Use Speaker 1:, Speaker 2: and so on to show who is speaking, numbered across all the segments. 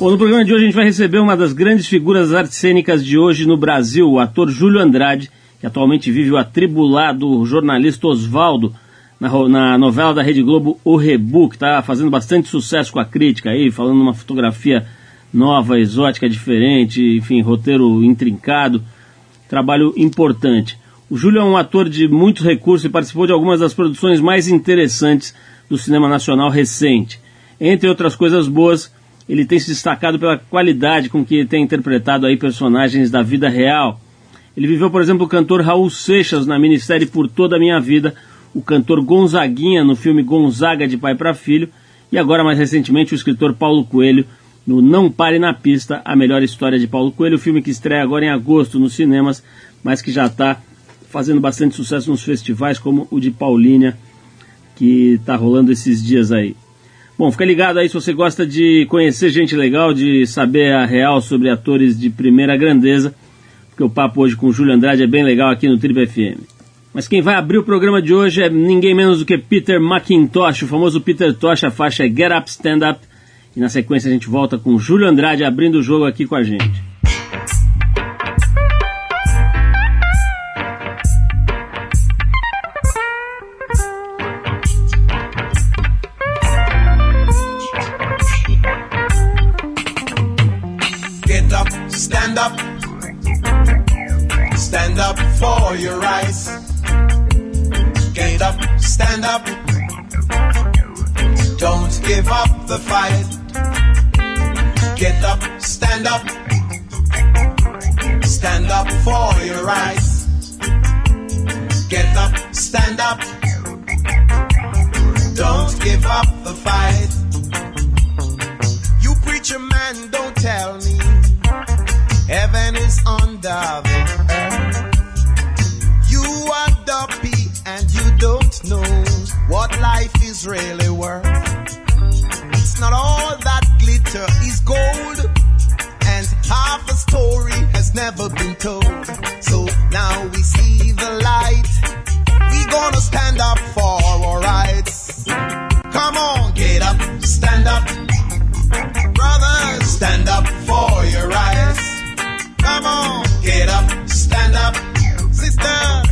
Speaker 1: Bom, no programa de hoje a gente vai receber uma das grandes figuras artes cênicas de hoje no Brasil, o ator Júlio Andrade, que atualmente vive o atribulado jornalista Oswaldo na, na, novela da Rede Globo O Rebu, que está fazendo bastante sucesso com a crítica aí, falando uma fotografia nova, exótica, diferente, enfim, roteiro intrincado, trabalho importante. O Júlio é um ator de muitos recursos e participou de algumas das produções mais interessantes do cinema nacional recente. Entre outras coisas boas, ele tem se destacado pela qualidade com que tem interpretado aí personagens da vida real. Ele viveu, por exemplo, o cantor Raul Seixas na minissérie Por Toda a Minha Vida, o cantor Gonzaguinha no filme Gonzaga de Pai para Filho e agora mais recentemente o escritor Paulo Coelho no Não Pare na Pista, a melhor história de Paulo Coelho, filme que estreia agora em agosto nos cinemas, mas que já está fazendo bastante sucesso nos festivais como o de Paulínia, que está rolando esses dias aí. Bom, fica ligado aí se você gosta de conhecer gente legal, de saber a real sobre atores de primeira grandeza, porque o papo hoje com o Júlio Andrade é bem legal aqui no Tribo FM. Mas quem vai abrir o programa de hoje é ninguém menos do que Peter McIntosh, o famoso Peter Tosh, a faixa é Get Up, Stand Up. E na sequência a gente volta com o Júlio Andrade abrindo o jogo aqui com a gente.
Speaker 2: For your rights. Get up, stand up. Don't give up the fight. Get up, stand up. Stand up for your rights. Get up, stand up. Don't give up the fight. You preacher man, don't tell me heaven is under the earth know what life is really worth. It's not all that glitter is gold, and half a story has never been told. So now we see the light. We gonna stand up for our rights. Come on, get up, stand up. Brothers, stand up for your rights. Come on, get up, stand up. Sisters,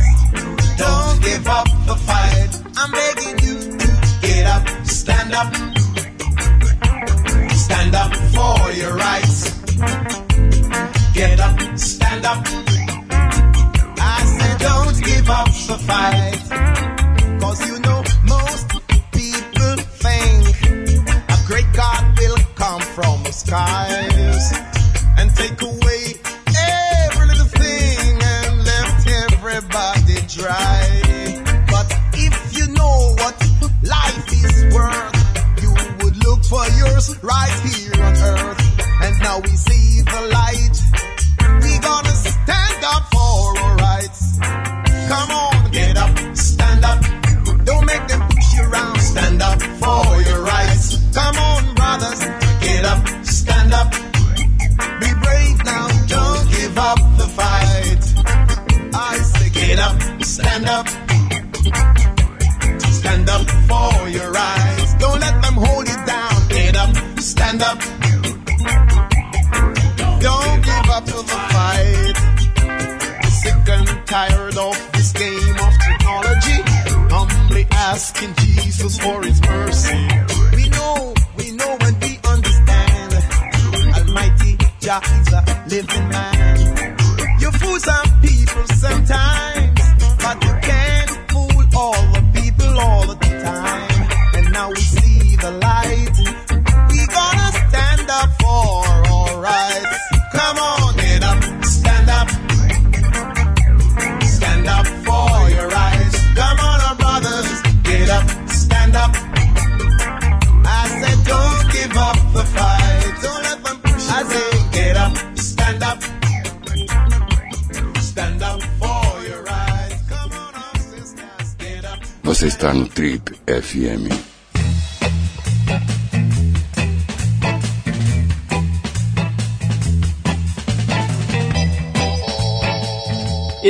Speaker 2: give up the fight. I'm begging you to get up, stand up. Stand up for your rights. Get up, stand up. I said don't give up the fight. Cause you know most people think a great God will come from the skies and take away every little thing and left everybody dry. For yours right here on earth. And now we see the light. We gonna stand up for our rights.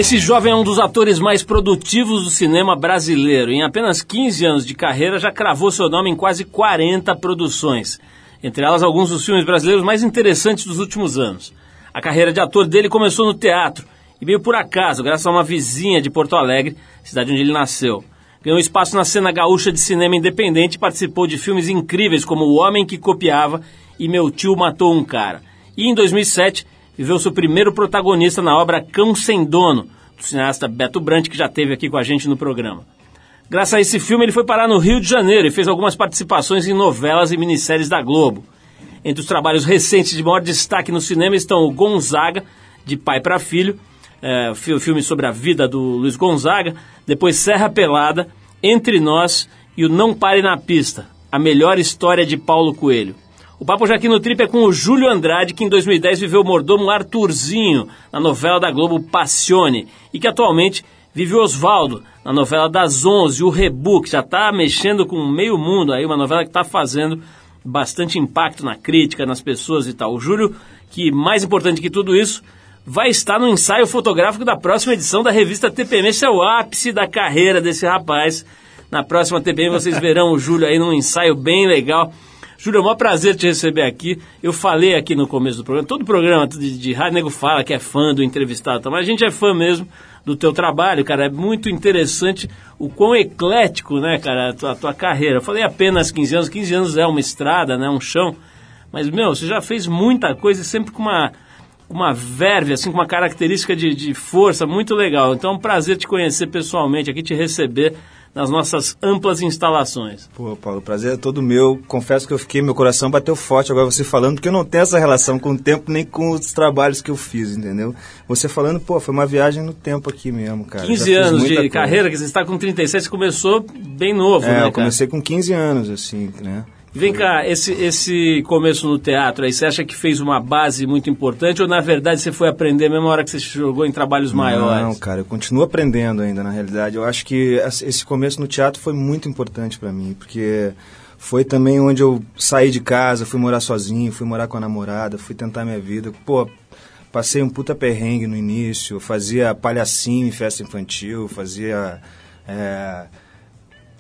Speaker 1: Esse jovem é um dos atores mais produtivos do cinema brasileiro. Em apenas 15 anos de carreira, já cravou seu nome em quase 40 produções. entre elas alguns dos filmes brasileiros mais interessantes dos últimos anos. A carreira de ator dele começou no teatro e veio por acaso, graças a uma vizinha de Porto Alegre, cidade onde ele nasceu. Ganhou espaço na cena gaúcha de cinema independente e participou de filmes incríveis como O Homem que Copiava e Meu Tio Matou um Cara. E em 2007 viveu seu primeiro protagonista na obra Cão Sem Dono, do cineasta Beto Brant, que já esteve aqui com a gente no programa. Graças a esse filme, ele foi parar no Rio de Janeiro e fez algumas participações em novelas e minisséries da Globo. Entre os trabalhos recentes de maior destaque no cinema estão o Gonzaga, de pai para filho, é, filme sobre a vida do Luiz Gonzaga, depois Serra Pelada, Entre Nós e o Não Pare na Pista, a melhor história de Paulo Coelho. O Papo já aqui no Trip é com o Júlio Andrade, que em 2010 viveu o mordomo Arthurzinho na novela da Globo Passione e que atualmente vive o Oswaldo na novela das 11, o Rebu, que já está mexendo com meio mundo aí, uma novela que está fazendo bastante impacto na crítica, nas pessoas e tal. O Júlio, que mais importante que tudo isso, vai estar no ensaio fotográfico da próxima edição da revista TPM. Esse é o ápice da carreira desse rapaz. Na próxima TPM vocês verão o Júlio aí num ensaio bem legal. Júlio, é um maior prazer te receber aqui. Eu falei aqui no começo do programa, todo programa de, de rádio nego fala que é fã do entrevistado, mas a gente é fã mesmo do teu trabalho, cara. É muito interessante o quão eclético, né, cara, a tua, a tua carreira. Eu falei apenas 15 anos, 15 anos é uma estrada, né, um chão. Mas, meu, você já fez muita coisa sempre com uma, uma verve, assim, com uma característica de, de força muito legal. Então é um prazer te conhecer pessoalmente aqui, te receber nas nossas amplas instalações.
Speaker 3: Pô, Paulo, o prazer é todo meu. Confesso que eu fiquei, meu coração bateu forte agora você falando, porque eu não tenho essa relação com o tempo nem com os trabalhos que eu fiz, entendeu? Você falando, pô, foi uma viagem no tempo aqui mesmo, cara.
Speaker 1: 15 anos de coisa. carreira, que você está com 36, você começou bem novo,
Speaker 3: é,
Speaker 1: né,
Speaker 3: eu comecei com 15 anos, assim, né?
Speaker 1: Vem cá, esse, esse começo no teatro aí, você acha que fez uma base muito importante ou na verdade você foi aprender mesmo na hora que você jogou em trabalhos maiores?
Speaker 3: Não, cara, eu continuo aprendendo ainda, na realidade. Eu acho que esse começo no teatro foi muito importante para mim, porque foi também onde eu saí de casa, fui morar sozinho, fui morar com a namorada, fui tentar minha vida. Pô, passei um puta perrengue no início, fazia palhacinho em festa infantil, fazia. É,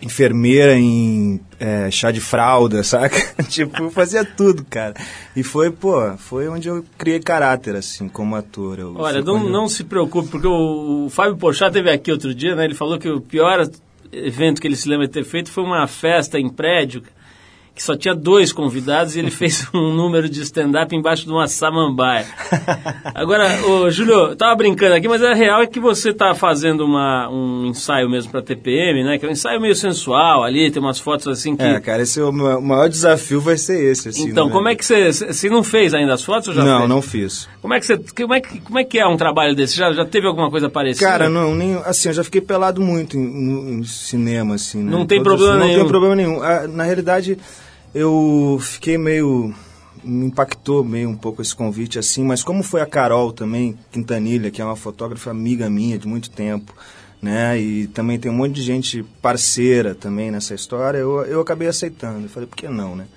Speaker 3: enfermeira em é, chá de fralda, saca? tipo, fazia tudo, cara. E foi, pô, foi onde eu criei caráter, assim, como ator. Eu,
Speaker 1: Olha, não, eu... não se preocupe, porque o, o Fábio Porchat teve aqui outro dia, né? Ele falou que o pior evento que ele se lembra de ter feito foi uma festa em prédio que só tinha dois convidados e ele fez um número de stand-up embaixo de uma samambaia. Agora, ô, Júlio, eu tava brincando aqui, mas a real é que você tá fazendo uma, um ensaio mesmo para TPM, né? Que é um ensaio meio sensual ali, tem umas fotos assim que...
Speaker 3: É, cara, esse é o maior desafio vai ser esse, assim.
Speaker 1: Então,
Speaker 3: né?
Speaker 1: como é que você... Você não fez ainda as fotos ou já
Speaker 3: Não,
Speaker 1: fez?
Speaker 3: não fiz.
Speaker 1: Como é que você... Como é que, como é que é um trabalho desse? Já, já teve alguma coisa parecida?
Speaker 3: Cara, não, nem... Assim, eu já fiquei pelado muito em, em cinema, assim, né?
Speaker 1: Não tem Todos, problema
Speaker 3: não
Speaker 1: nenhum.
Speaker 3: Não tem problema nenhum. Ah, na realidade eu fiquei meio me impactou meio um pouco esse convite assim, mas como foi a Carol também, Quintanilha, que é uma fotógrafa amiga minha de muito tempo, né? E também tem um monte de gente parceira também nessa história, eu, eu acabei aceitando. Eu falei, por que não, né?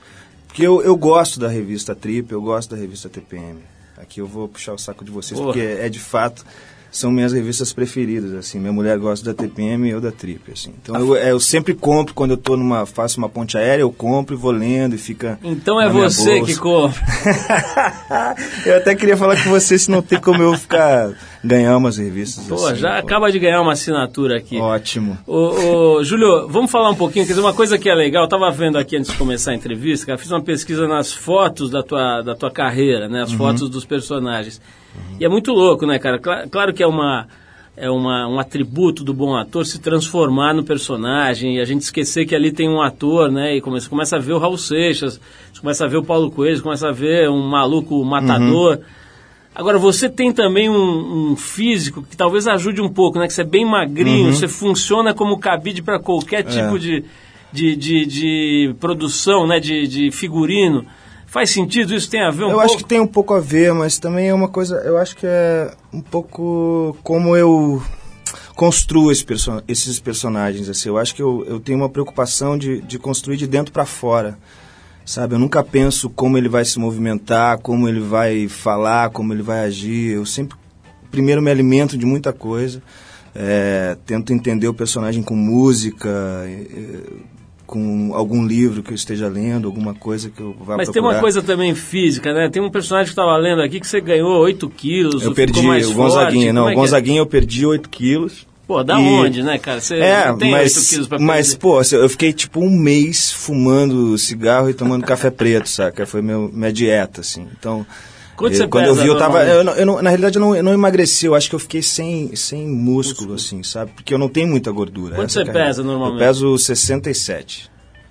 Speaker 3: Porque eu, eu gosto da revista Trip, eu gosto da revista TPM. Aqui eu vou puxar o saco de vocês,
Speaker 1: Porra.
Speaker 3: porque é de fato são minhas revistas preferidas, assim. Minha mulher gosta da TPM e eu da Trip, assim. Então eu, eu, sempre compro quando eu tô numa faço uma ponte aérea, eu compro e vou lendo e fica
Speaker 1: Então é você que compra.
Speaker 3: eu até queria falar com você se não tem como eu ficar ganhar umas revistas
Speaker 1: Pô,
Speaker 3: assim,
Speaker 1: já
Speaker 3: pô.
Speaker 1: acaba de ganhar uma assinatura aqui.
Speaker 3: Ótimo.
Speaker 1: Ô, ô, Júlio, vamos falar um pouquinho, quer dizer, uma coisa que é legal, eu tava vendo aqui antes de começar a entrevista, cara, fiz uma pesquisa nas fotos da tua, da tua carreira, né, as fotos dos personagens. E é muito louco, né, cara? Cla- Claro que é uma é uma, um atributo do bom ator se transformar no personagem e a gente esquecer que ali tem um ator, né? E começa, começa a ver o Raul Seixas, você começa a ver o Paulo Coelho, você começa a ver um maluco matador. Agora, você tem também um, um físico que talvez ajude um pouco, né? Que você é bem magrinho, você funciona como cabide para qualquer tipo de, de, de, de produção, né? De, de figurino. Faz sentido? Isso tem a ver um
Speaker 3: eu
Speaker 1: pouco?
Speaker 3: acho que tem um pouco a ver, mas também é uma coisa. Eu acho que é um pouco como eu construo esse perso esses personagens. Assim. Eu acho que eu, eu tenho uma preocupação de, de construir de dentro para fora. Sabe? Eu nunca penso como ele vai se movimentar, como ele vai falar, como ele vai agir. Eu sempre, primeiro, me alimento de muita coisa. É, tento entender o personagem com música, com algum livro que eu esteja lendo, alguma coisa que eu vá
Speaker 1: Mas tem
Speaker 3: procurar.
Speaker 1: uma coisa também física, né? Tem um personagem que estava lendo aqui que você ganhou 8 quilos,
Speaker 3: Eu perdi o
Speaker 1: forte.
Speaker 3: Gonzaguinha. Não,
Speaker 1: Como é
Speaker 3: o
Speaker 1: é?
Speaker 3: Gonzaguinha eu perdi 8 quilos.
Speaker 1: Pô, da
Speaker 3: E-
Speaker 1: onde, né, cara? Você
Speaker 3: É,
Speaker 1: não tem
Speaker 3: mas,
Speaker 1: 8 quilos pra
Speaker 3: mas
Speaker 1: perder.
Speaker 3: pô, assim, eu fiquei tipo um mês fumando cigarro e tomando café preto, saca? Foi meu, minha dieta, assim. Então,
Speaker 1: Quanto
Speaker 3: eu-
Speaker 1: você
Speaker 3: quando
Speaker 1: pesa
Speaker 3: eu vi, eu tava. Eu, eu não- na realidade, eu não, eu não emagreci, eu acho que eu fiquei sem, sem músculo, assim, sabe? Porque eu não tenho muita gordura.
Speaker 1: Quanto você pesa normalmente?
Speaker 3: Eu peso 67.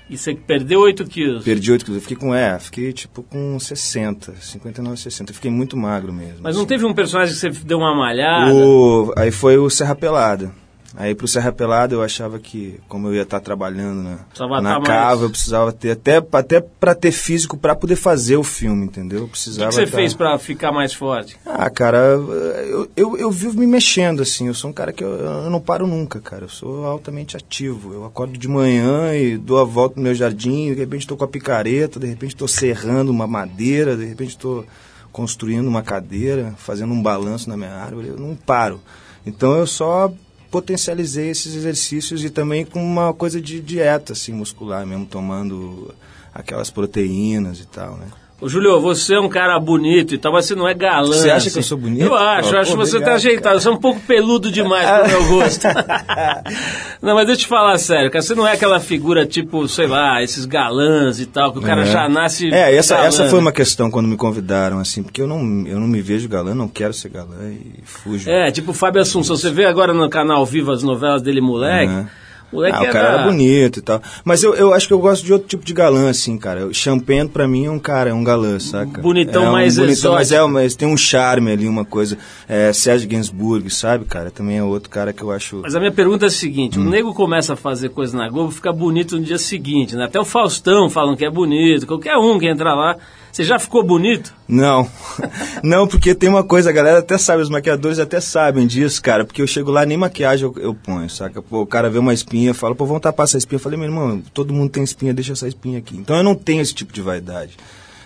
Speaker 1: E você perdeu 8 quilos.
Speaker 3: Perdi 8 quilos. Eu fiquei com, é, fiquei tipo com 60, 59, 60. Eu fiquei muito magro mesmo.
Speaker 1: Mas não
Speaker 3: assim.
Speaker 1: teve um personagem que você deu uma malhada?
Speaker 3: O, aí foi o Serra Pelada. Aí pro Serra Pelada eu achava que, como eu ia estar trabalhando na,
Speaker 1: Precisava
Speaker 3: na
Speaker 1: tá
Speaker 3: cava,
Speaker 1: mais-
Speaker 3: eu precisava ter, até, até pra ter físico pra poder fazer o filme, entendeu? Eu
Speaker 1: O que,
Speaker 3: precisava
Speaker 1: que você
Speaker 3: tá-
Speaker 1: fez pra ficar mais forte?
Speaker 3: Ah, cara, eu, eu, eu vivo me mexendo, assim. Eu sou um cara que eu, eu não paro nunca, cara. Eu sou altamente ativo. Eu acordo de manhã e dou a volta no meu jardim, de repente estou com a picareta, de repente estou serrando uma madeira, de repente estou construindo uma cadeira, fazendo um balanço na minha árvore. Eu não paro. Então eu só potencializei esses exercícios e também com uma coisa de dieta, assim, muscular mesmo, tomando aquelas proteínas e tal, né?
Speaker 1: Ô, Júlio, você é um cara bonito e tal, mas você não é galã.
Speaker 3: Você acha que
Speaker 1: assim.
Speaker 3: eu sou bonito?
Speaker 1: Eu acho,
Speaker 3: Pô,
Speaker 1: eu acho que você tá
Speaker 3: obrigado,
Speaker 1: ajeitado. Você é um pouco peludo demais pro meu gosto. não, mas deixa eu te falar sério, cara. Você não é aquela figura tipo, sei lá, esses galãs e tal, que o cara
Speaker 3: É.
Speaker 1: já nasce.
Speaker 3: É, essa,
Speaker 1: galã,
Speaker 3: essa foi
Speaker 1: né?
Speaker 3: uma questão quando me convidaram, assim, porque eu não, eu não me vejo galã, não quero ser galã e fujo.
Speaker 1: É, tipo o Fábio Assunção. Você vê agora no canal Viva as novelas dele, moleque.
Speaker 3: Uhum.
Speaker 1: Moleque
Speaker 3: ah, o cara
Speaker 1: era-
Speaker 3: bonito e tal. Mas eu, eu acho que eu gosto de outro tipo de galã, assim, cara. O Champagne, pra mim, é um cara, é um galã, saca?
Speaker 1: Bonitão
Speaker 3: é um
Speaker 1: mais
Speaker 3: bonitão, mas, é, mas tem um charme ali, uma coisa. É, Sérgio Gainsbourg, sabe, cara? Também é outro cara que eu acho...
Speaker 1: Mas a minha pergunta é a seguinte:
Speaker 3: Hum.
Speaker 1: o nego começa a fazer coisa na Globo, fica bonito no dia seguinte, né? Até o Faustão falam que é bonito, qualquer um que entrar lá. Você já ficou bonito?
Speaker 3: Não, não, porque tem uma coisa, a galera até sabe, os maquiadores até sabem disso, cara, porque eu chego lá, nem maquiagem eu, eu ponho, saca? Pô, o cara vê uma espinha, fala, pô, vamos tapar essa espinha. Eu falei, meu irmão, todo mundo tem espinha, deixa essa espinha aqui. Então eu não tenho esse tipo de vaidade.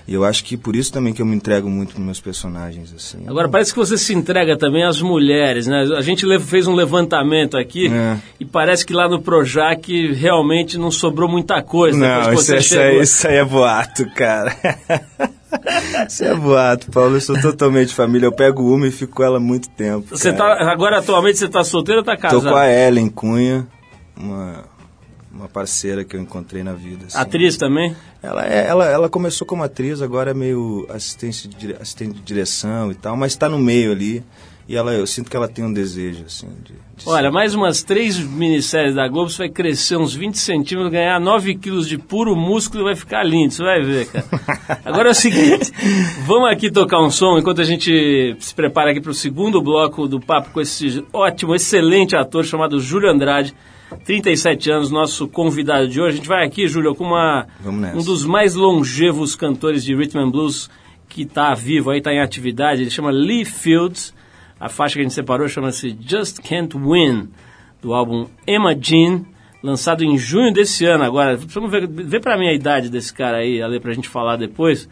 Speaker 3: E eu acho que por isso também que eu me entrego muito nos meus personagens, assim.
Speaker 1: Agora, parece que você se entrega também às mulheres, né? A gente fez um levantamento aqui
Speaker 3: É.
Speaker 1: e parece que lá no Projac realmente não sobrou muita coisa depois
Speaker 3: Não, isso,
Speaker 1: você
Speaker 3: isso, aí,
Speaker 1: chegou.
Speaker 3: isso aí é boato, cara. isso é boato, Paulo. Eu sou totalmente família. Eu pego uma e fico com ela há muito tempo.
Speaker 1: Você
Speaker 3: cara.
Speaker 1: tá, agora, atualmente, você tá solteiro ou tá
Speaker 3: Tô
Speaker 1: casado?
Speaker 3: com a Ellen Cunha, uma, uma parceira que eu encontrei na vida. assim.
Speaker 1: Atriz também?
Speaker 3: Ela, é- ela, ela começou como atriz, agora é meio assistente de, assistente de direção e tal, mas está no meio ali. E ela, eu sinto que ela tem um desejo, assim, de, de
Speaker 1: Olha,
Speaker 3: ser-
Speaker 1: mais umas três minisséries da Globo, você vai crescer uns 20 centímetros, ganhar 9 quilos de puro músculo e vai ficar lindo, você vai ver, cara. Agora é o seguinte, vamos aqui tocar um som enquanto a gente se prepara aqui para o segundo bloco do papo com esse ótimo, excelente ator chamado Júlio Andrade, 37 anos, nosso convidado de hoje. A gente vai aqui, Júlio, com uma, um dos mais longevos cantores de rhythm and blues que está vivo aí, está em atividade. Ele chama Lee Fields. A faixa que a gente separou chama-se Just Can't Win, do álbum Emma Jean, lançado em junho desse ano. Agora, vamos ver, ver para mim a idade desse cara aí, Ale, pra gente falar depois.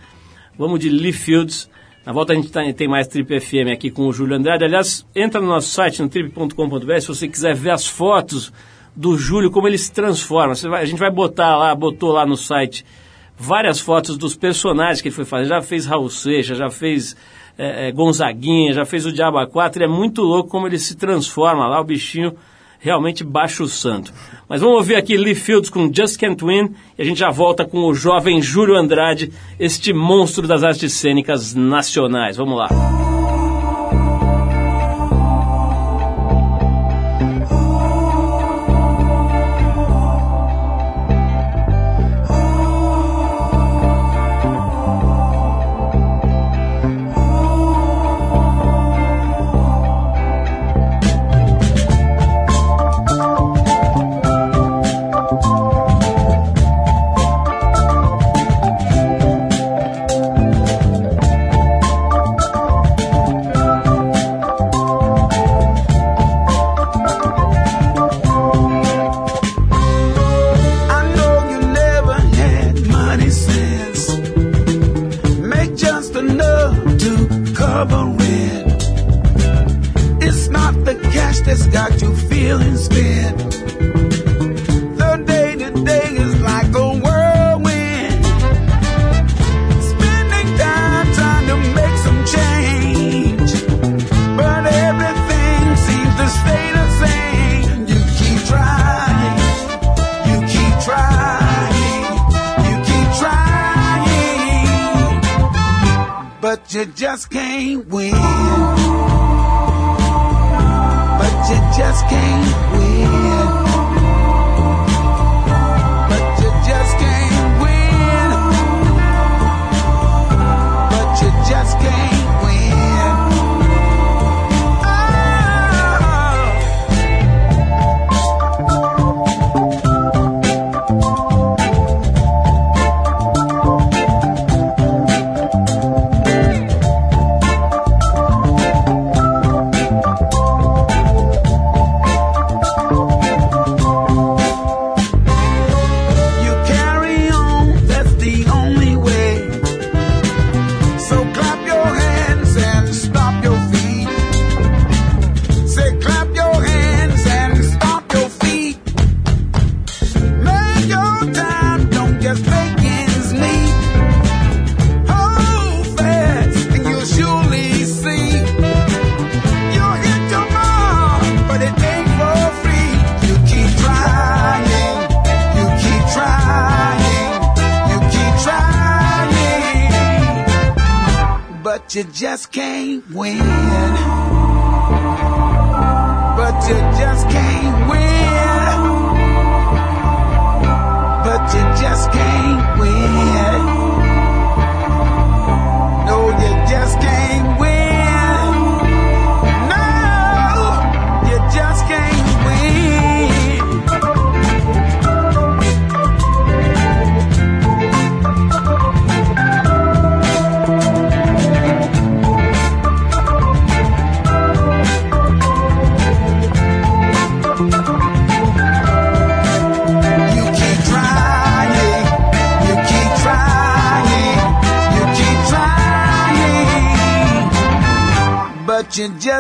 Speaker 1: Vamos de Lee Fields. Na volta a gente tá- tem mais Trip FM aqui com o Júlio Andrade. Aliás, entra no nosso site, no trip.com.br, se você quiser ver as fotos do Júlio, como ele se transforma. Vai- a gente vai botar lá, botou lá no site várias fotos dos personagens que ele foi fazer. Já fez Raul Seixas, já fez é, é, Gonzaguinha, já fez o Diaba 4. E é muito louco como ele se transforma lá, o bichinho realmente baixa o santo. Mas vamos ouvir aqui Lee Fields com Just Can't Win e a gente já volta com o jovem Júlio Andrade, este monstro das artes cênicas nacionais. Vamos lá.
Speaker 2: But you just can't win. But you just can't win. But you just can't win. But you just can't just can't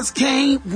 Speaker 2: you just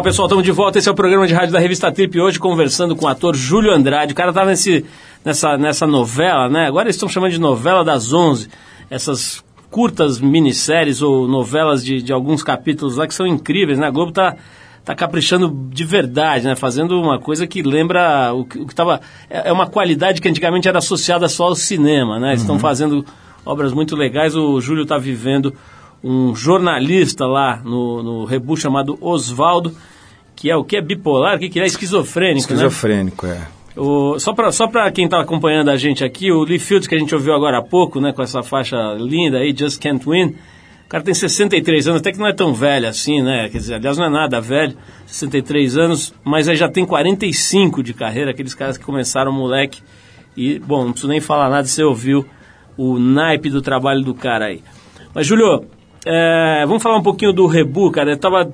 Speaker 1: Legal, pessoal, estamos de volta. Esse é o programa de rádio da revista Trip. Hoje conversando com o ator Júlio Andrade. O cara estava nesse, nessa, nessa novela, né? Agora eles estão chamando de novela das 11. Essas curtas minisséries ou novelas de, de alguns capítulos lá que são incríveis, né? A Globo tá, tá caprichando de verdade, né? Fazendo uma coisa que lembra o que, o que tava... É é uma qualidade que antigamente era associada só ao cinema, né? Eles estão fazendo obras muito legais. O Júlio está vivendo um jornalista lá no, no Rebu chamado Oswaldo, que é o que? É bipolar? O que, que é? Esquizofrênico, né?
Speaker 3: Esquizofrênico, é.
Speaker 1: O, só para só pra quem está acompanhando a gente aqui, o Lee Fields, que a gente ouviu agora há pouco, né, com essa faixa linda aí, Just Can't Win, o cara tem 63 anos, até que não é tão velho assim, né? Quer dizer, aliás, não é nada velho, 63 anos, mas aí já tem 45 de carreira, aqueles caras que começaram moleque. E, bom, não preciso nem falar nada, você ouviu o naipe do trabalho do cara aí. Mas, Júlio, é, vamos falar um pouquinho do Rebu, cara. Eu tava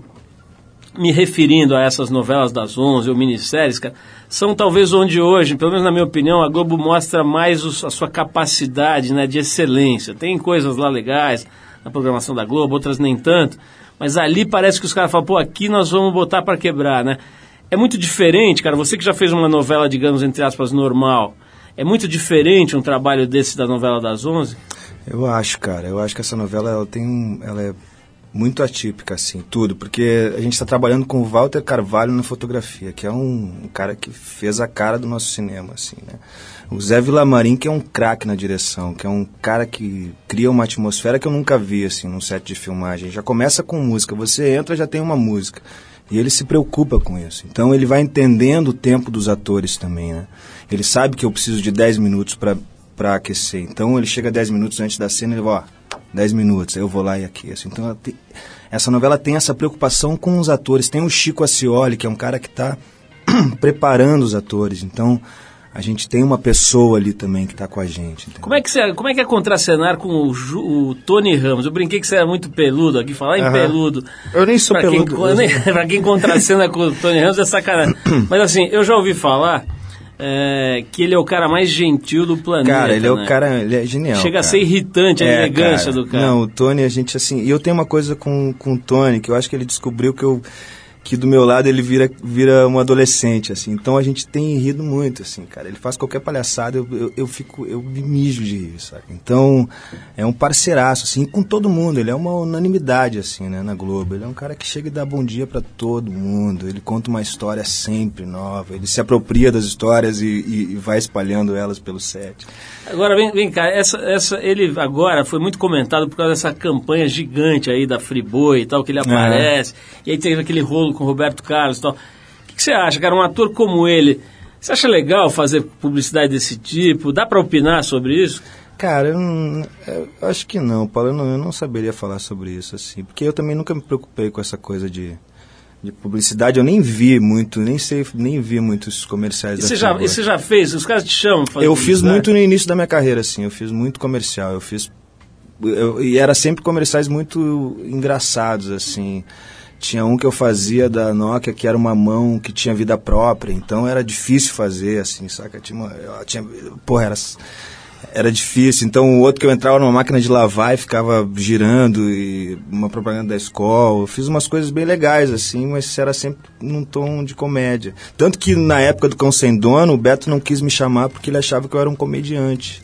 Speaker 1: me referindo a essas novelas das 11 ou minisséries, cara, são talvez onde hoje, pelo menos na minha opinião, a Globo mostra mais a sua capacidade né, de excelência. Tem coisas lá legais na programação da Globo, outras nem tanto, mas ali parece que os caras falam, pô, aqui nós vamos botar para quebrar, né? É muito diferente, cara, você que já fez uma novela, digamos, entre aspas, normal, é muito diferente um trabalho desse da novela das 11?
Speaker 3: Eu acho, cara. Eu acho que essa novela ela tem um, ela é muito atípica, assim, tudo, porque a gente está trabalhando com o Walter Carvalho na fotografia, que é um, um cara que fez a cara do nosso cinema, assim, né? O Zé Villamarim, que é um craque na direção, que é um cara que cria uma atmosfera que eu nunca vi, assim, num set de filmagem. Já começa com música, você entra já tem uma música. E ele se preocupa com isso. Então ele vai entendendo o tempo dos atores também, né? Ele sabe que eu preciso de 10 minutos para para aquecer. Então ele chega 10 minutos antes da cena e ele vai, ó, 10 minutos, aí eu vou lá e aqueço. Então tem- essa novela tem essa preocupação com os atores. Tem o Chico Acioli, que é um cara que está preparando os atores. Então, a gente tem uma pessoa ali também que está com a gente. entendeu?
Speaker 1: Como é que você, como é que é contracenar com o, Ju- o Tony Ramos? Eu brinquei que você era muito peludo aqui, falar em
Speaker 3: Aham.
Speaker 1: peludo.
Speaker 3: Eu nem sou
Speaker 1: pra
Speaker 3: peludo.
Speaker 1: Quem, nem- pra quem contracena com o Tony Ramos é sacanagem. Mas assim, eu já ouvi falar é, que ele é o cara mais gentil do planeta.
Speaker 3: Cara, ele é
Speaker 1: né?
Speaker 3: o cara, ele é genial.
Speaker 1: Chega a
Speaker 3: cara.
Speaker 1: ser irritante a
Speaker 3: É,
Speaker 1: elegância do cara.
Speaker 3: Não, o Tony, a gente assim. E eu tenho uma coisa com, com o Tony, que eu acho que ele descobriu que eu. Que do meu lado ele vira, vira um adolescente, assim. Então a gente tem rido muito, assim, cara. Ele faz qualquer palhaçada, eu, eu, eu fico, eu me mijo de rir, sabe? Então, é um parceiraço, assim, com todo mundo. Ele é uma unanimidade, assim, né, na Globo. Ele é um cara que chega e dá bom dia pra todo mundo. Ele conta uma história sempre nova. Ele se apropria das histórias e, e- e vai espalhando elas pelo set.
Speaker 1: Agora, vem, vem cá, essa, essa, ele agora foi muito comentado por causa dessa campanha gigante aí da Friboi e tal, que ele aparece, e aí teve aquele rolo com Roberto Carlos e tal. O que, que você acha, cara, um ator como ele, você acha legal fazer publicidade desse tipo? Dá pra opinar sobre isso?
Speaker 3: Cara, eu, não- eu acho que não, Paulo. Eu não, eu não saberia falar sobre isso, assim. Porque eu também nunca me preocupei com essa coisa de, de publicidade. Eu nem vi muito, nem sei, nem vi muitos comerciais
Speaker 1: E
Speaker 3: da
Speaker 1: você já, e você já fez? Os caras te chamam
Speaker 3: Eu fiz muito no início da minha carreira, assim. Eu fiz muito comercial. Eu fiz. eu- e era sempre comerciais muito engraçados, assim. Tinha um que eu fazia da Nokia que era uma mão que tinha vida própria, então era difícil fazer, assim, saca? Tinha, uma, tinha porra, era, era difícil. Então o outro que eu entrava numa máquina de lavar e ficava girando, e uma propaganda da escola. Eu fiz umas coisas bem legais, assim, mas era sempre num tom de comédia. Tanto que na época do Cão Sem Dono, o Beto não quis me chamar porque ele achava que eu era um comediante.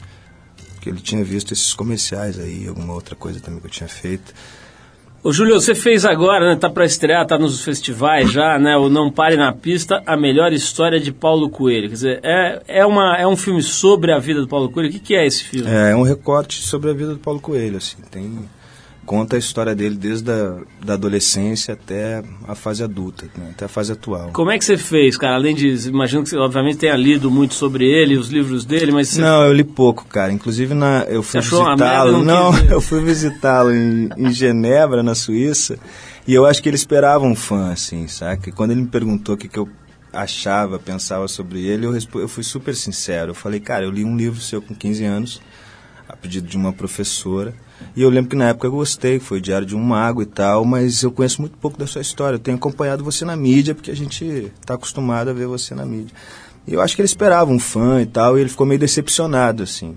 Speaker 3: Porque ele tinha visto esses comerciais aí, alguma outra coisa também que eu tinha feito.
Speaker 1: Ô, Júlio, você fez agora, né? Tá pra estrear, tá nos festivais já, né? O Não Pare na Pista, a melhor história de Paulo Coelho. Quer dizer, é, é, uma, é um filme sobre a vida do Paulo Coelho. O que, que é esse filme?
Speaker 3: É, é um recorte sobre a vida do Paulo Coelho, assim. Tem, conta a história dele desde a da adolescência até a fase adulta, né, até a fase atual.
Speaker 1: Como é que você fez, cara? Além de. Imagino que você, obviamente, tenha lido muito sobre ele, os livros dele, mas você.
Speaker 3: Não, eu li pouco, cara. Inclusive na, eu fui visitá-lo.
Speaker 1: não
Speaker 3: Não, eu fui visitá-lo em, em Genebra, na Suíça, e eu acho que ele esperava um fã, assim, saca? E quando ele me perguntou o que, que eu achava, pensava sobre ele, eu, eu fui super sincero. Eu falei, cara, eu li um livro seu com 15 anos, a pedido de uma professora, e eu lembro que na época eu gostei, foi Diário de um Mago e tal, mas eu conheço muito pouco da sua história. Eu tenho acompanhado você na mídia, porque a gente está acostumado a ver você na mídia. E eu acho que ele esperava um fã e tal, e ele ficou meio decepcionado, assim.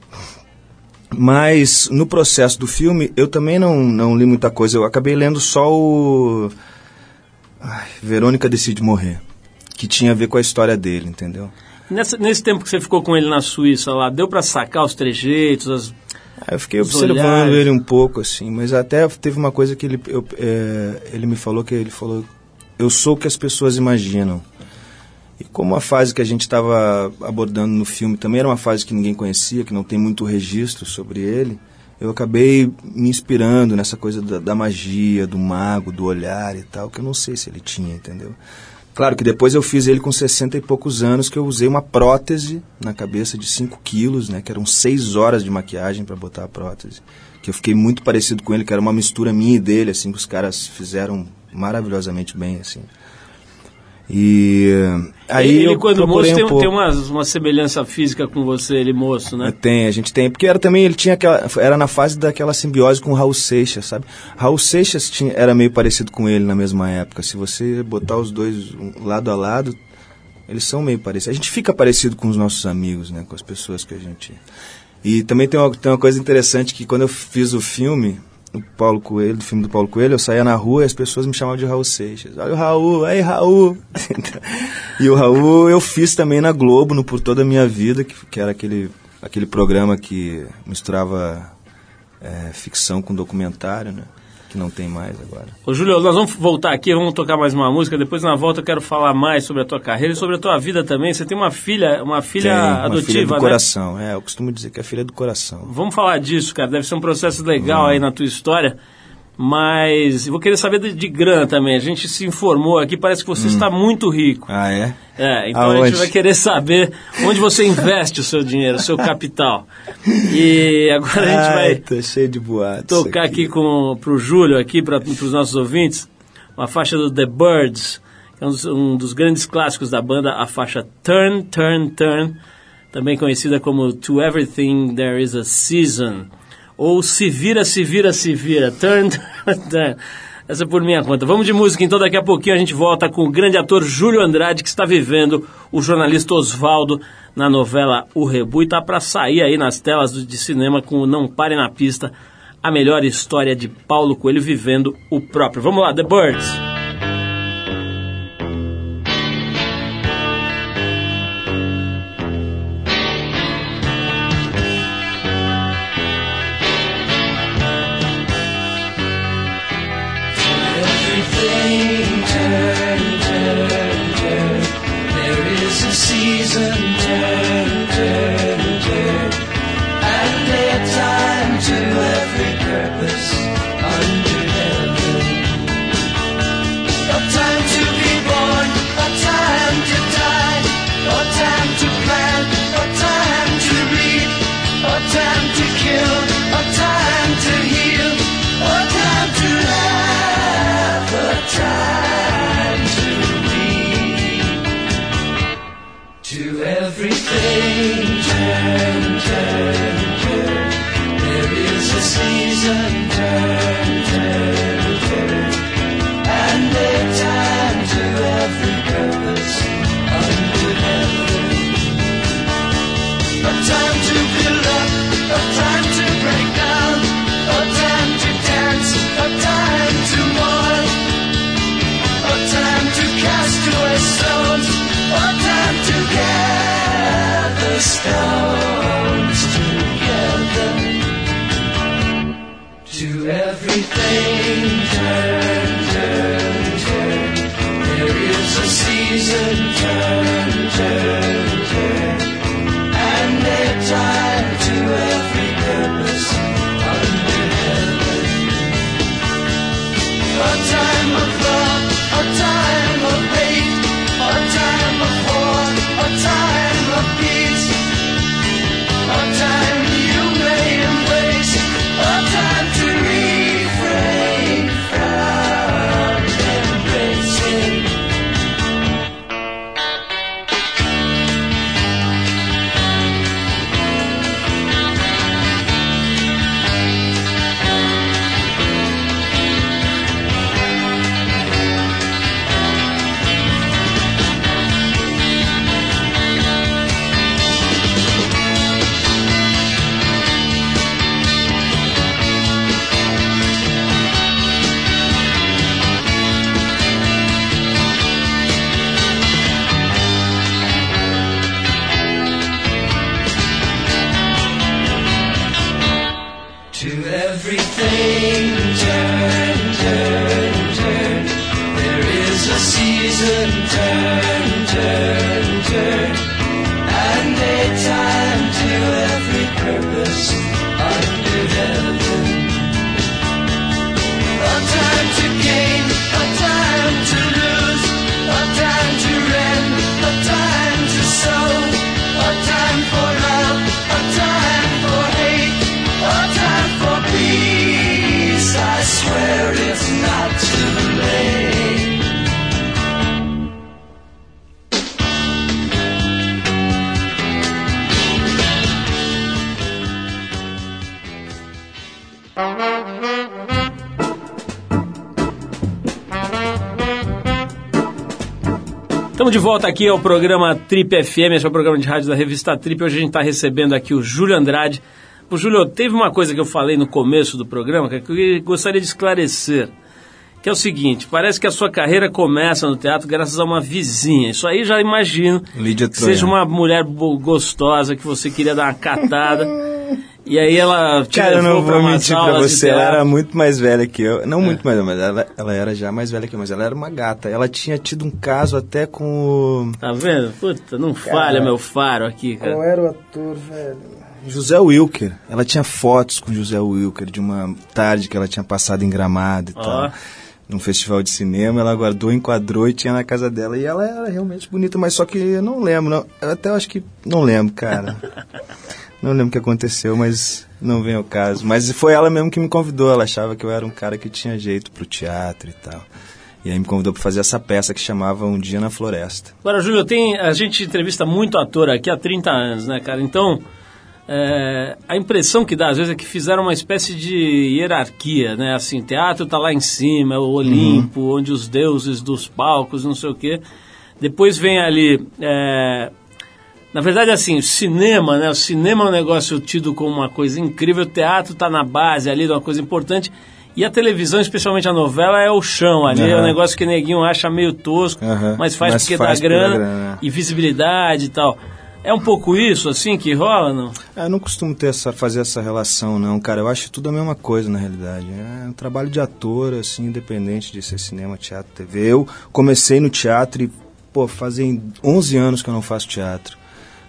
Speaker 3: Mas no processo do filme, eu também não, não li muita coisa. Eu acabei lendo só o. Ai, Verônica Decide Morrer. Que tinha a ver com a história dele, entendeu?
Speaker 1: Nesse tempo que você ficou com ele na Suíça lá, deu pra sacar os trejeitos, as.
Speaker 3: Eu fiquei
Speaker 1: Os
Speaker 3: observando
Speaker 1: olhares.
Speaker 3: ele um pouco, assim, mas até teve uma coisa que ele, eu, é, ele me falou que ele falou, eu sou o que as pessoas imaginam. E como a fase que a gente estava abordando no filme também era uma fase que ninguém conhecia, que não tem muito registro sobre ele, eu acabei me inspirando nessa coisa da, da magia, do mago, do olhar e tal, que eu não sei se ele tinha, entendeu? Claro que depois eu fiz ele com 60 e poucos anos, que eu usei uma prótese na cabeça de 5 quilos, né? Que eram 6 horas de maquiagem para botar a prótese. Que eu fiquei muito parecido com ele, que era uma mistura minha e dele, assim, que os caras fizeram maravilhosamente bem, assim. E eh, aí
Speaker 1: ele,
Speaker 3: eu
Speaker 1: quando moço, tem,
Speaker 3: um pouco.
Speaker 1: tem uma, uma semelhança física com você, ele moço, né?
Speaker 3: Tem, a gente tem. Porque era também, ele tinha aquela. Era na fase daquela simbiose com o Raul Seixas, sabe? Raul Seixas tinha, era meio parecido com ele na mesma época. Se você botar os dois lado a lado, eles são meio parecidos. A gente fica parecido com os nossos amigos, né? Com as pessoas que a gente. E também tem uma, tem uma coisa interessante que quando eu fiz o filme, o Paulo Coelho, do filme do Paulo Coelho, eu saía na rua e as pessoas me chamavam de Raul Seixas. Olha o Raul, aí Raul. e o Raul eu fiz também na Globo, no Por Toda a Minha Vida, que, que era aquele, aquele programa que misturava é, ficção com documentário, né? Que não tem mais agora.
Speaker 1: Ô, Júlio, nós vamos voltar aqui, vamos tocar mais uma música. Depois, na volta, eu quero falar mais sobre a tua carreira e sobre a tua vida também. Você tem uma filha, uma filha
Speaker 3: Tem uma
Speaker 1: adotiva,
Speaker 3: filha do
Speaker 1: né?
Speaker 3: coração. É, eu costumo dizer que é filha do coração.
Speaker 1: Vamos falar disso, cara. Deve ser um processo legal
Speaker 3: Hum.
Speaker 1: aí na tua história. Mas vou querer saber de, de grana também. A gente se informou aqui, parece que você está muito rico.
Speaker 3: Ah, é?
Speaker 1: É, então a
Speaker 3: Hum. Aonde?
Speaker 1: gente vai querer saber onde você investe o seu dinheiro, o seu capital. E agora a gente
Speaker 3: Ai,
Speaker 1: vai
Speaker 3: cheio de boatos.
Speaker 1: tocar aqui com, pro Júlio, aqui para os nossos ouvintes, uma faixa do The Birds,
Speaker 4: É um dos, um dos grandes clássicos da banda, a faixa Turn, Turn, Turn, também conhecida como To Everything There Is a Season, ou Se Vira, Se Vira, Se Vira, Turn, Turn. Essa é por minha conta. Vamos de música, então daqui a pouquinho a gente volta com o grande ator Júlio Andrade, que está vivendo o jornalista Oswaldo na novela O Rebu e está para sair aí nas telas de cinema com o Não Pare na Pista, a melhor história de Paulo Coelho vivendo o próprio. Vamos lá, The Birds. Stone. De volta aqui ao programa Trip FM, esse é o programa de rádio da revista Trip. Hoje a gente está recebendo aqui o Júlio Andrade. O Júlio, teve uma coisa que eu falei no começo do programa que eu gostaria de esclarecer. Que é o seguinte, parece que a sua carreira começa no teatro graças a uma vizinha. Isso aí já imagino
Speaker 3: Lídia
Speaker 4: que seja uma mulher gostosa que você queria dar uma catada. e aí ela te
Speaker 3: Cara, eu
Speaker 4: levou
Speaker 3: não vou mentir pra você, ela era muito mais velha que eu.
Speaker 4: É.
Speaker 3: Não muito mais velha, mas ela, ela era já mais velha que eu, mas ela era uma gata. Ela tinha tido um caso até com o...
Speaker 4: Tá vendo? Puta, não falha meu faro aqui, cara.
Speaker 3: era o ator, velho? José Wilker. Ela tinha fotos com José Wilker de uma tarde que ela tinha passado em Gramado e
Speaker 4: Ó.
Speaker 3: tal. Num festival de cinema, ela guardou, enquadrou e tinha na casa dela. E ela era realmente bonita, mas só que eu não lembro. Não, eu até acho que. Não lembro, cara. não lembro o que aconteceu, mas não vem ao caso. Mas foi ela mesmo que me convidou. Ela achava que eu era um cara que tinha jeito pro teatro e tal. E aí me convidou para fazer essa peça que chamava Um Dia na Floresta.
Speaker 1: Agora, Júlio, tem, a gente entrevista muito ator aqui há 30 anos, né, cara? Então, é, a impressão que dá, às vezes, é que fizeram uma espécie de hierarquia, né? Assim, teatro tá lá em cima, é o Olimpo, onde os deuses dos palcos, não sei o quê. Depois vem ali... é, na verdade, assim, o cinema, né? O cinema é um negócio tido como uma coisa incrível, o teatro está na base ali de uma coisa importante. E a televisão, especialmente a novela, é o chão ali, é um negócio que neguinho acha meio tosco,
Speaker 3: Aham.
Speaker 1: mas faz
Speaker 3: Mas
Speaker 1: porque
Speaker 3: faz
Speaker 1: dá grana,
Speaker 3: grana,
Speaker 1: e visibilidade e tal. É um pouco isso, assim, que rola, não?
Speaker 3: Ah, Eu não costumo ter essa, fazer essa relação, não, cara. Eu acho tudo a mesma coisa, na realidade. É um trabalho de ator, assim, independente de ser cinema, teatro, TV. Eu comecei no teatro e, pô, fazem 11 anos que eu não faço teatro.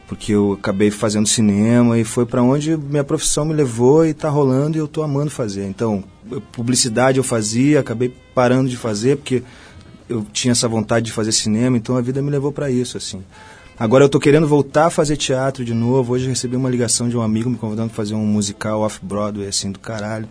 Speaker 3: Porque eu acabei fazendo cinema e foi pra onde minha profissão me levou e tá rolando e eu tô amando fazer. Então, publicidade eu fazia, acabei parando de fazer porque eu tinha essa vontade de fazer cinema, então a vida me levou pra isso, assim. Agora eu tô querendo voltar a fazer teatro de novo. Hoje recebi uma ligação de um amigo me convidando para fazer um musical off-Broadway, assim, do caralho.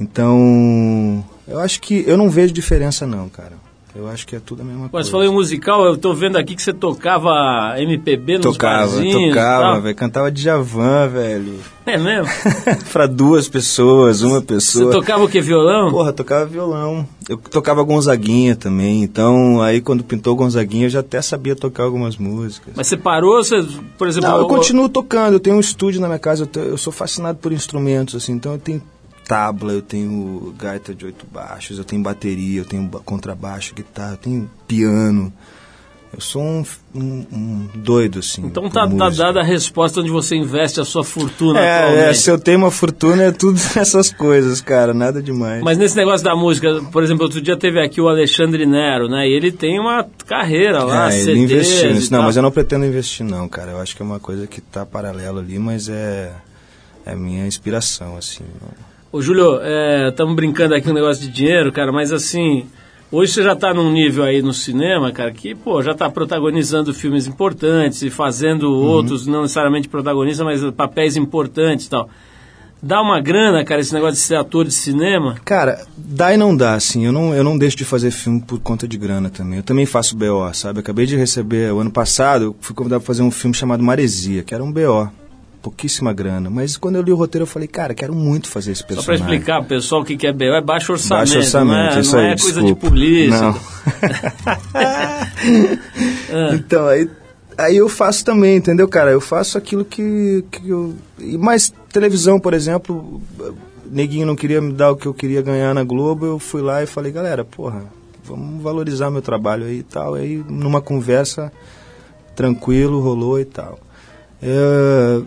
Speaker 3: Então, eu acho que eu não vejo diferença não, cara. Eu acho que é tudo a mesma
Speaker 1: Pô,
Speaker 3: coisa.
Speaker 1: você falou em musical, eu tô vendo aqui que você tocava MPB nos
Speaker 3: Tocava,
Speaker 1: barzinhos e
Speaker 3: tocava, velho. Cantava Djavan, velho.
Speaker 1: É mesmo?
Speaker 3: pra duas pessoas, uma
Speaker 1: Você
Speaker 3: pessoa.
Speaker 1: tocava o que, violão?
Speaker 3: Porra, tocava violão. Eu tocava Gonzaguinha também. Então, aí quando pintou Gonzaguinha, eu já até sabia tocar algumas músicas.
Speaker 1: Mas você parou, você, por exemplo...
Speaker 3: Não, eu continuo tocando. Eu tenho um estúdio na minha casa. Eu, eu sou fascinado por instrumentos, assim. Então eu tenho tabla, eu tenho gaita de oito baixos, eu tenho bateria, eu tenho ba- contrabaixo, guitarra, eu tenho piano. Eu sou um, um- um doido, assim.
Speaker 1: Então tá, tá dada a resposta onde você investe a sua fortuna
Speaker 3: É,
Speaker 1: atualmente.
Speaker 3: é, se eu tenho uma fortuna é tudo essas coisas, cara, nada demais.
Speaker 1: Mas nesse negócio da música, por exemplo, outro dia teve aqui o Alexandre Nero, né? E ele tem uma carreira lá,
Speaker 3: é, ele investiu nisso. Não, mas eu não pretendo investir, não, cara. Eu acho que é uma coisa que tá paralelo ali, mas é, é minha inspiração, assim.
Speaker 1: Ô, Júlio, estamos brincando aqui um negócio de dinheiro, cara, mas assim, hoje você já está num nível aí no cinema, cara, que, pô, já está protagonizando filmes importantes e fazendo
Speaker 3: Uhum.
Speaker 1: outros, não necessariamente protagonistas, mas papéis importantes e tal. Dá uma grana, cara, esse negócio de ser ator de cinema?
Speaker 3: Cara, dá e não dá, assim. Eu não, eu não deixo de fazer filme por conta de grana também. Eu também faço BO, sabe? Eu acabei de receber, o ano passado, eu fui convidado para fazer um filme chamado Maresia, que era um BO. Pouquíssima grana. Mas quando eu li o roteiro, eu falei, cara, quero muito fazer esse
Speaker 1: Só para
Speaker 3: personagem.
Speaker 1: explicar pro pessoal o que que é BO, é baixo orçamento,
Speaker 3: Baixo orçamento,
Speaker 1: não é,
Speaker 3: isso
Speaker 1: não
Speaker 3: aí,
Speaker 1: é coisa
Speaker 3: desculpa.
Speaker 1: de polícia.
Speaker 3: Não. Então, aí, aí eu faço também, entendeu, cara? Eu faço aquilo que, que eu... Mas televisão, por exemplo, neguinho não queria me dar o que eu queria ganhar na Globo, eu fui lá e falei, galera, porra, vamos valorizar meu trabalho aí e tal. Aí, numa conversa, tranquilo, rolou e tal. É,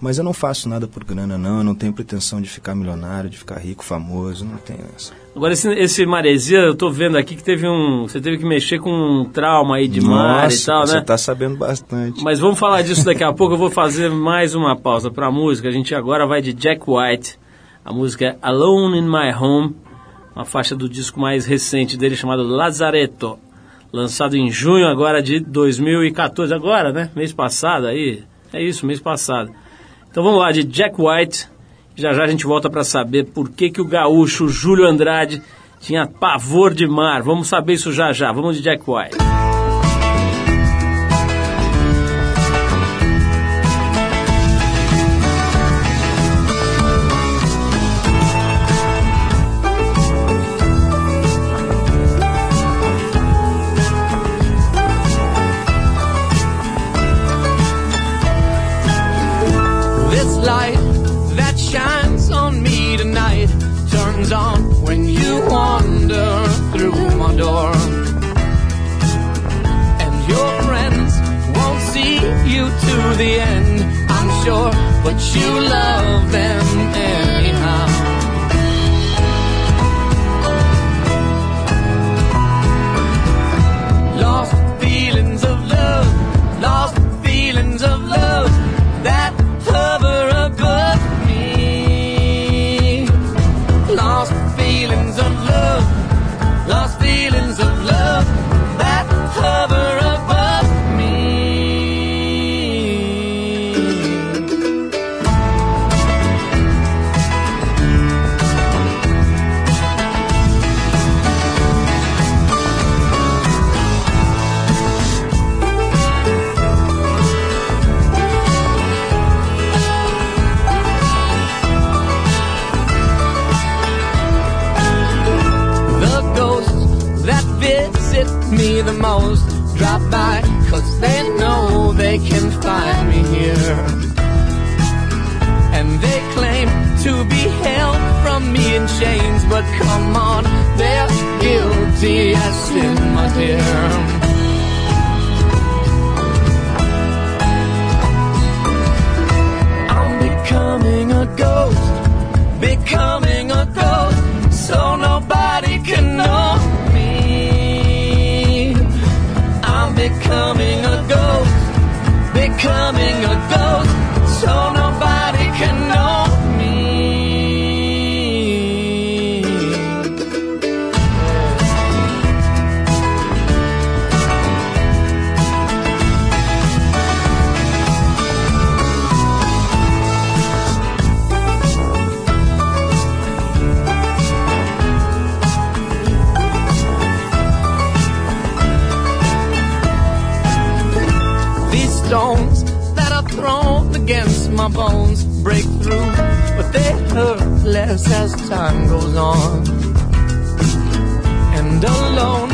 Speaker 3: Mas eu não faço nada por grana, não. Eu não tenho pretensão de ficar milionário, de ficar rico, famoso. Não tenho essa.
Speaker 1: Agora, esse, esse maresia, eu tô vendo aqui que teve um. Você teve que mexer com um trauma aí de mar e
Speaker 3: Nossa,
Speaker 1: tal,
Speaker 3: você
Speaker 1: né?
Speaker 3: tá sabendo bastante.
Speaker 1: Mas vamos falar disso daqui a pouco. Eu vou fazer mais uma pausa pra música. A gente agora vai de Jack White. A música é Alone in My Home, uma faixa do disco mais recente dele chamado Lazaretto, lançado em junho agora de 2014. Agora, né? Mês passado aí. É isso, mês passado. Então vamos lá de Jack White. Já já a gente volta pra saber por que, que o gaúcho Júlio Andrade tinha pavor de mar. Vamos saber isso já já. Vamos de Jack White.
Speaker 5: You love them me the most, drop by, cause they know they can find me here. And they claim to be held from me in chains, but come on, they're guilty as sin, my dear. becoming a ghost, becoming hurt as time goes on. And alone,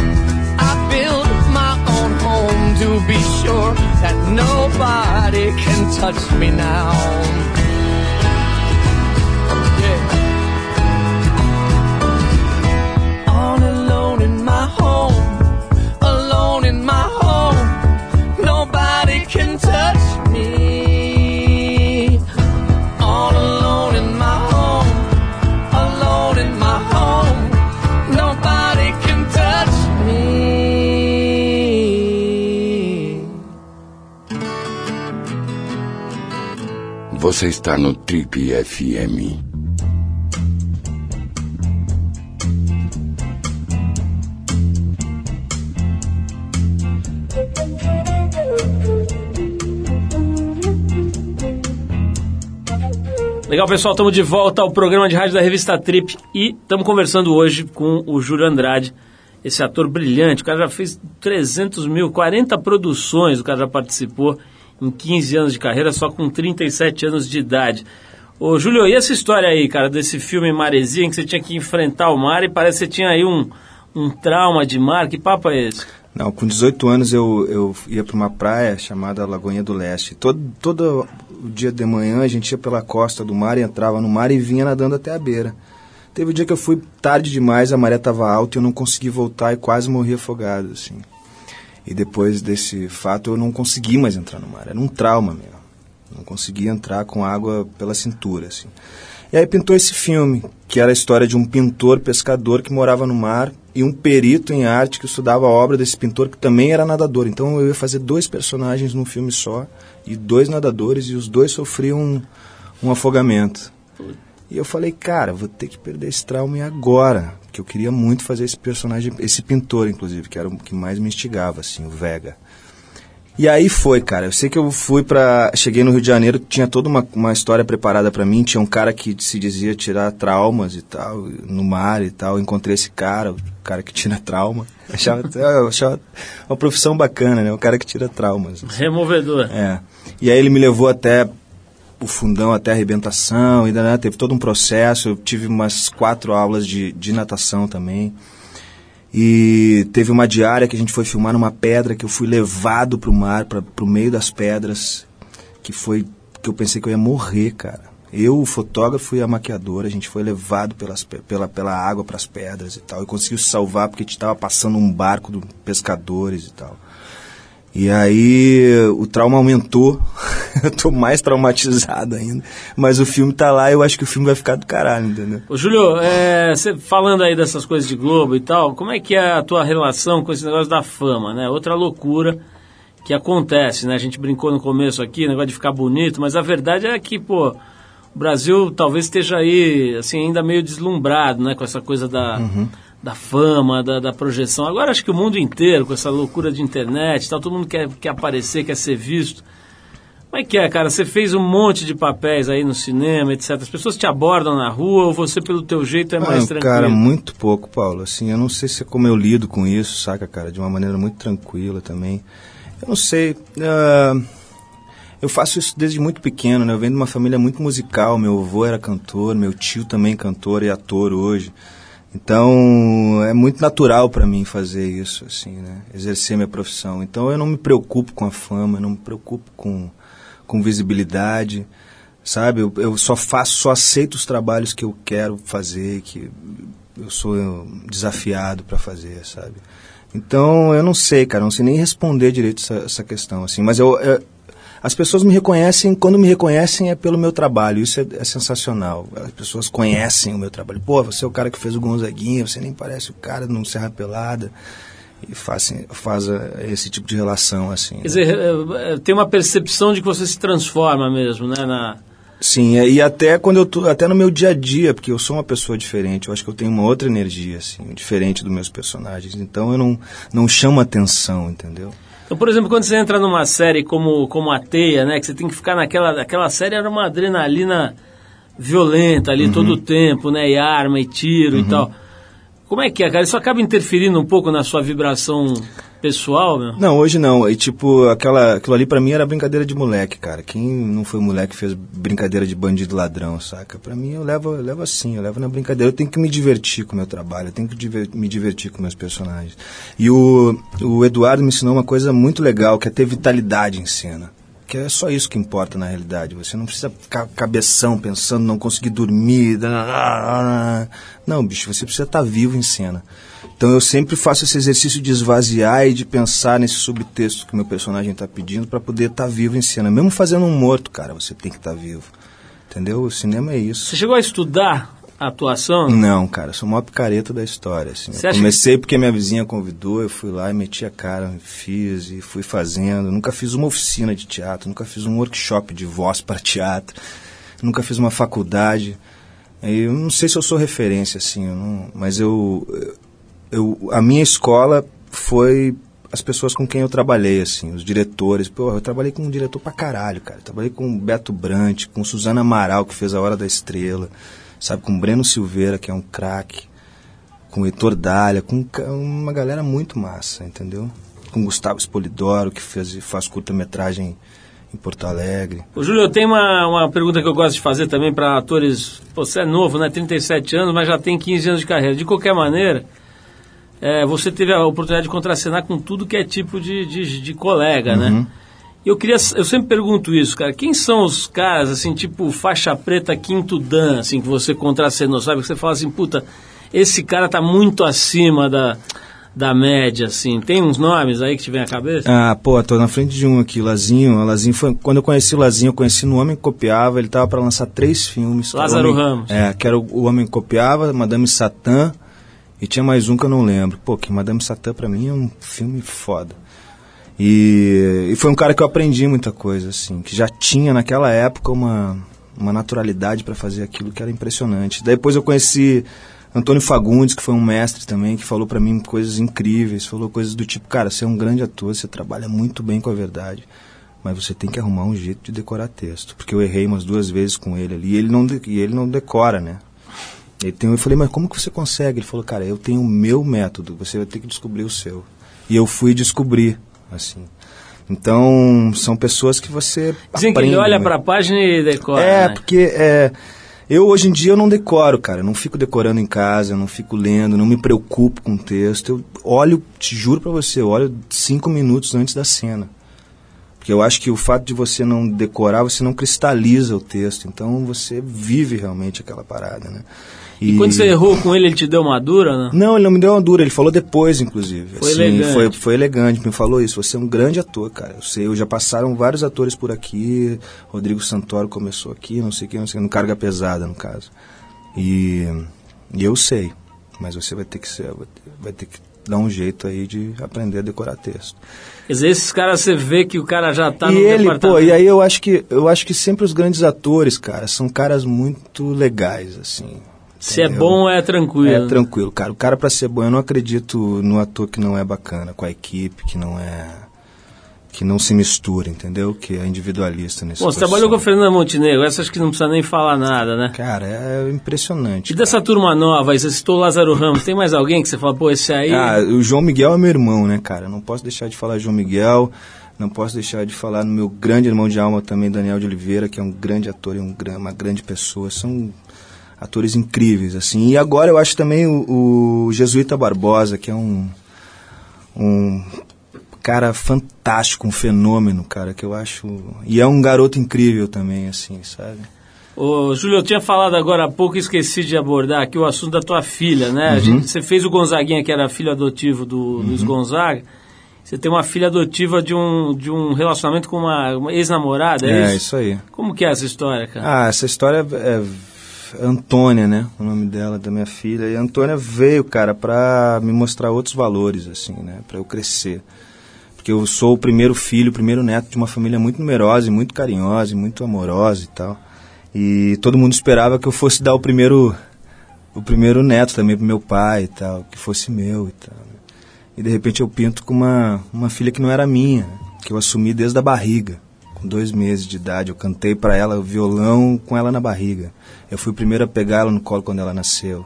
Speaker 5: I build my own home to be sure that nobody can touch me now. Yeah. All alone in my home, alone in my
Speaker 6: Você está no Trip FM.
Speaker 1: Legal, pessoal, estamos de volta ao programa de rádio da revista Trip e estamos conversando hoje com o Júlio Andrade, esse ator brilhante. O cara já fez 300 mil, 40 produções, o cara já participou em 15 anos de carreira, só com 37 anos de idade. Ô, Júlio, e essa história aí, cara, desse filme Maresia, em que você tinha que enfrentar o mar e parece que você tinha aí um, um trauma de mar? Que papo é esse?
Speaker 3: Não, com 18 anos eu, eu ia para uma praia chamada Lagoinha do Leste. Todo, todo o dia de manhã a gente ia pela costa do mar, entrava no mar e vinha nadando até a beira. Teve um dia que eu fui tarde demais, a maré estava alta e eu não consegui voltar e quase morri afogado, assim. E depois desse fato eu não consegui mais entrar no mar. Era um trauma mesmo. Não conseguia entrar com água pela cintura, assim. E aí pintou esse filme, que era a história de um pintor pescador que morava no mar e um perito em arte que estudava a obra desse pintor que também era nadador. Então eu ia fazer dois personagens num filme só e dois nadadores e os dois sofriam um, um afogamento. E eu falei, cara, vou ter que perder esse trauma e agora, porque eu queria muito fazer esse personagem, esse pintor inclusive, que era o que mais me instigava assim, o Vega. E aí foi, cara. Eu sei que eu fui pra. Cheguei no Rio de Janeiro, tinha toda uma, uma história preparada pra mim. Tinha um cara que se dizia tirar traumas e tal, no mar e tal. Eu encontrei esse cara, o cara que tira trauma. Achava, achava uma profissão bacana, né? O cara que tira traumas.
Speaker 1: Removedor.
Speaker 3: É. E aí ele me levou até o fundão, até a arrebentação, e né, teve todo um processo. Eu tive umas quatro aulas de, de natação também. E teve uma diária que a gente foi filmar numa pedra que eu fui levado pro mar, para pro meio das pedras, que foi que eu pensei que eu ia morrer, cara. Eu, o fotógrafo e a maquiadora, a gente foi levado pelas, pe- pela, pela água para as pedras e tal. E conseguiu se salvar porque a gente estava passando um barco de pescadores e tal. E aí o trauma aumentou. eu tô mais traumatizado ainda. Mas o filme tá lá e eu acho que o filme vai ficar do caralho, entendeu?
Speaker 1: Ô, Júlio, é, você falando aí dessas coisas de Globo e tal, como é que é a tua relação com esse negócio da fama, né? Outra loucura que acontece, né? A gente brincou no começo aqui, negócio de ficar bonito, mas a verdade é que, pô, o Brasil talvez esteja aí, assim, ainda meio deslumbrado, né? Com essa coisa da, da fama, da, da projeção. Agora acho que o mundo inteiro, com essa loucura de internet tal, todo mundo quer, quer aparecer, quer ser visto. Como é que é, cara? Você fez um monte de papéis aí no cinema, etc. As pessoas te abordam na rua ou você, pelo teu jeito, é mais
Speaker 3: Ah,
Speaker 1: tranquilo?
Speaker 3: Cara, muito pouco, Paulo. Assim, eu não sei se é como eu lido com isso, saca, cara? De uma maneira muito tranquila também. Eu não sei. ah, eu faço isso desde muito pequeno, né? Eu venho de uma família muito musical. Meu avô era cantor, meu tio também cantor e ator hoje. Então, é muito natural para mim fazer isso, assim, né? Exercer minha profissão. Então, eu não me preocupo com a fama, eu não me preocupo com, com visibilidade, sabe? Eu, eu só faço, só aceito os trabalhos que eu quero fazer, que eu sou desafiado para fazer, sabe? Então, eu não sei, cara, não sei nem responder direito essa, essa questão, assim. Mas eu, eu- as pessoas me reconhecem, quando me reconhecem é pelo meu trabalho, isso é, é sensacional. As pessoas conhecem o meu trabalho. Pô, você é o cara que fez o Gonzaguinha, você nem parece o cara não Serra Pelada. E faz, faz eh, esse tipo de relação, assim.
Speaker 1: Quer
Speaker 3: né?
Speaker 1: dizer, é, é, tem uma percepção de que você se transforma mesmo, né? Na...
Speaker 3: Sim, é, e até quando eu tô, até no meu dia a dia, porque eu sou uma pessoa diferente, eu acho que eu tenho uma outra energia, assim, diferente dos meus personagens. Então eu não, não chamo atenção, entendeu?
Speaker 1: Então, por exemplo, quando você entra numa série como, como a Teia, né? Que você tem que ficar naquela... Aquela série era uma adrenalina violenta ali todo o tempo, né? E arma e tiro e tal. Como é que é, cara? Isso acaba interferindo um pouco na sua vibração pessoal, meu?
Speaker 3: Não, hoje não. E tipo, aquela, aquilo ali pra mim era brincadeira de moleque, cara. Quem não foi moleque que fez brincadeira de bandido ladrão, saca? Pra mim eu levo, eu levo assim, eu levo na brincadeira. Eu tenho que me divertir com o meu trabalho, eu tenho que diver- me divertir com meus personagens. E o, o Eduardo me ensinou uma coisa muito legal, que é ter vitalidade em cena. Que é só isso que importa na realidade. Você não precisa ficar cabeção pensando, não conseguir dormir. Não, bicho, você precisa estar vivo em cena. Então eu sempre faço esse exercício de esvaziar e de pensar nesse subtexto que meu personagem está pedindo para poder estar vivo em cena. Mesmo fazendo um morto, cara, você tem que estar vivo. Entendeu? O cinema é isso.
Speaker 1: Você chegou a estudar a atuação?
Speaker 3: Não, cara, sou o maior picareta da história. Assim. Comecei porque minha vizinha convidou, eu fui lá e meti a cara, fiz e fui fazendo. Nunca fiz uma oficina de teatro, nunca fiz um workshop de voz para teatro, nunca fiz uma faculdade. Eu não sei se eu sou referência, assim, eu não- mas eu, eu. A minha escola foi as pessoas com quem eu trabalhei, assim, os diretores. Pô, eu trabalhei com um diretor pra caralho, cara. Eu trabalhei com Beto Brant, com Suzana Amaral, que fez A Hora da Estrela, sabe, com Breno Silveira, que é um craque, com Heitor Dália, com uma galera muito massa, entendeu? Com Gustavo Espolidoro, que fez, faz curta-metragem em Porto Alegre.
Speaker 1: Ô, Júlio, eu tenho uma, uma pergunta que eu gosto de fazer também para atores. Pô, Você é novo, né? 37 anos, mas já tem 15 anos de carreira. De qualquer maneira, é, você teve a oportunidade de contracenar com tudo que é tipo de, de, de colega, né? E eu queria, eu sempre pergunto isso, cara. Quem são os caras, assim, tipo faixa preta quinto dan, assim, que você contracenou, sabe? Que você fala assim, puta, esse cara tá muito acima da, da média, assim. Tem uns nomes aí que te vem à cabeça?
Speaker 3: Ah, pô, tô na frente de um aqui, Lazinho. Lazinho foi, quando eu conheci o Lazinho, eu conheci no Homem que Copiava, ele tava para lançar três filmes.
Speaker 1: Lázaro
Speaker 3: Homem-
Speaker 1: Ramos.
Speaker 3: É, que era o, o Homem que Copiava, Madame Satã, e tinha mais um que eu não lembro. Pô, que Madame Satã pra mim é um filme foda. E, e foi um cara que eu aprendi muita coisa, assim, que já tinha naquela época uma, uma naturalidade para fazer aquilo que era impressionante. Depois eu conheci Antônio Fagundes, que foi um mestre também, que falou para mim coisas incríveis, falou coisas do tipo, cara, você é um grande ator, você trabalha muito bem com a verdade, mas você tem que arrumar um jeito de decorar texto, porque eu errei umas duas vezes com ele ali, e ele não, e ele não decora, né? Ele tem, eu falei, mas como que você consegue? Ele falou, cara, eu tenho o meu método, você vai ter que descobrir o seu. E eu fui descobrir, assim. Então, são pessoas que você
Speaker 1: Dizem que ele
Speaker 3: aprende,
Speaker 1: olha
Speaker 3: né?
Speaker 1: pra página e decora,
Speaker 3: É,
Speaker 1: né?
Speaker 3: porque é, eu hoje em dia eu não decoro, cara. Eu não fico decorando em casa, eu não fico lendo, não me preocupo com o texto. Eu olho, te juro pra você, eu olho cinco minutos antes da cena. Porque eu acho que o fato de você não decorar, você não cristaliza o texto. Então você vive realmente aquela parada, né?
Speaker 1: E quando você errou com ele, ele te deu uma dura, né?
Speaker 3: Não, ele não me deu uma dura, ele falou depois, inclusive.
Speaker 1: Foi elegante.
Speaker 3: Foi, foi elegante, me falou isso. Você é um grande ator, cara. Eu sei, eu já passaram vários atores por aqui. Rodrigo Santoro começou aqui, não sei o que, não sei no Carga Pesada, no caso. E, e eu sei, mas você vai ter que ser, vai ter que dar um jeito aí de aprender a decorar texto.
Speaker 1: Quer dizer, esses caras você vê que o cara já tá
Speaker 3: e
Speaker 1: no
Speaker 3: ele,
Speaker 1: departamento.
Speaker 3: pô, e aí eu acho que eu acho que sempre os grandes atores, cara, são caras muito legais, assim.
Speaker 1: Se é bom, é tranquilo.
Speaker 3: É tranquilo, cara. O cara pra ser bom, eu não acredito no ator que não é bacana, com a equipe, que não é. que não se mistura, entendeu? Que é individualista nesse
Speaker 1: Bom, você trabalhou com a Fernanda Montenegro, essa acho que não precisa nem falar nada, né?
Speaker 3: Cara, é impressionante.
Speaker 1: E dessa turma nova, aí você citou o Lázaro Ramos, tem mais alguém que você fala, pô, esse aí...
Speaker 3: Ah, o João Miguel é meu irmão, né, cara? Não posso deixar de falar João Miguel, não posso deixar de falar no meu grande irmão de alma também, Daniel de Oliveira, que é um grande ator e um, uma grande pessoa. São atores incríveis, assim. E agora eu acho também o, o Jesuíta Barbosa, que é um, um cara fantástico, um fenômeno, cara, que eu acho... E é um garoto incrível também, assim, sabe?
Speaker 1: Ô, Júlio, eu tinha falado agora há pouco e esqueci de abordar aqui o assunto da tua filha, né?
Speaker 3: Uhum.
Speaker 1: Gente- você fez o Gonzaguinha, que era filho adotivo do Luiz Gonzaga. Você tem uma filha adotiva de um, de um relacionamento com uma, uma ex-namorada, é,
Speaker 3: É,
Speaker 1: isso?
Speaker 3: isso aí.
Speaker 1: Como que é essa história, cara?
Speaker 3: Ah, essa história é Antônia, né? O nome dela, da minha filha. E a Antônia veio, cara, pra me mostrar outros valores, assim, né? Pra eu crescer. Porque eu sou o primeiro filho, o primeiro neto de uma família muito numerosa e muito carinhosa e muito amorosa e tal. E todo mundo esperava que eu fosse dar o primeiro o primeiro neto também pro meu pai e tal, que fosse meu e tal. né? E de repente eu pinto com uma, uma filha que não era minha, que eu assumi desde a barriga. Com dois meses de idade, eu cantei para ela violão com ela na barriga. Eu fui o primeiro a pegar ela no colo quando ela nasceu.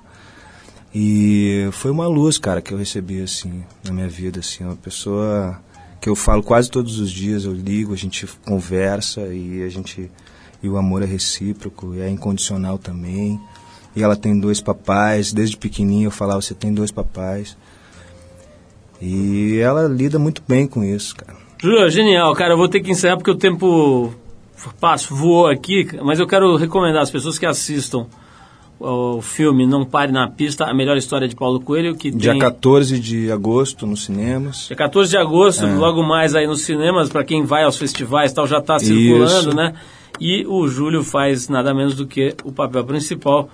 Speaker 3: E foi uma luz, cara, que eu recebi, assim, na minha vida, assim, uma pessoa que eu falo quase todos os dias, eu ligo, a gente conversa e a gente... E o amor é recíproco, é incondicional também. E ela tem dois papais, desde pequenininho eu falava, você tem dois papais. E ela lida muito bem com isso, cara.
Speaker 1: Júlio, genial, cara. Eu vou ter que encerrar porque o tempo passo, voou aqui, mas eu quero recomendar às pessoas que assistam o filme Não Pare na Pista, a melhor história de Paulo Coelho, que
Speaker 3: Dia
Speaker 1: tem...
Speaker 3: 14 de agosto nos cinemas.
Speaker 1: Dia 14 de agosto,
Speaker 3: É.
Speaker 1: logo mais aí nos cinemas, para quem vai aos festivais tal, já está circulando,
Speaker 3: Isso.
Speaker 1: né? E o Júlio faz nada menos do que o papel principal,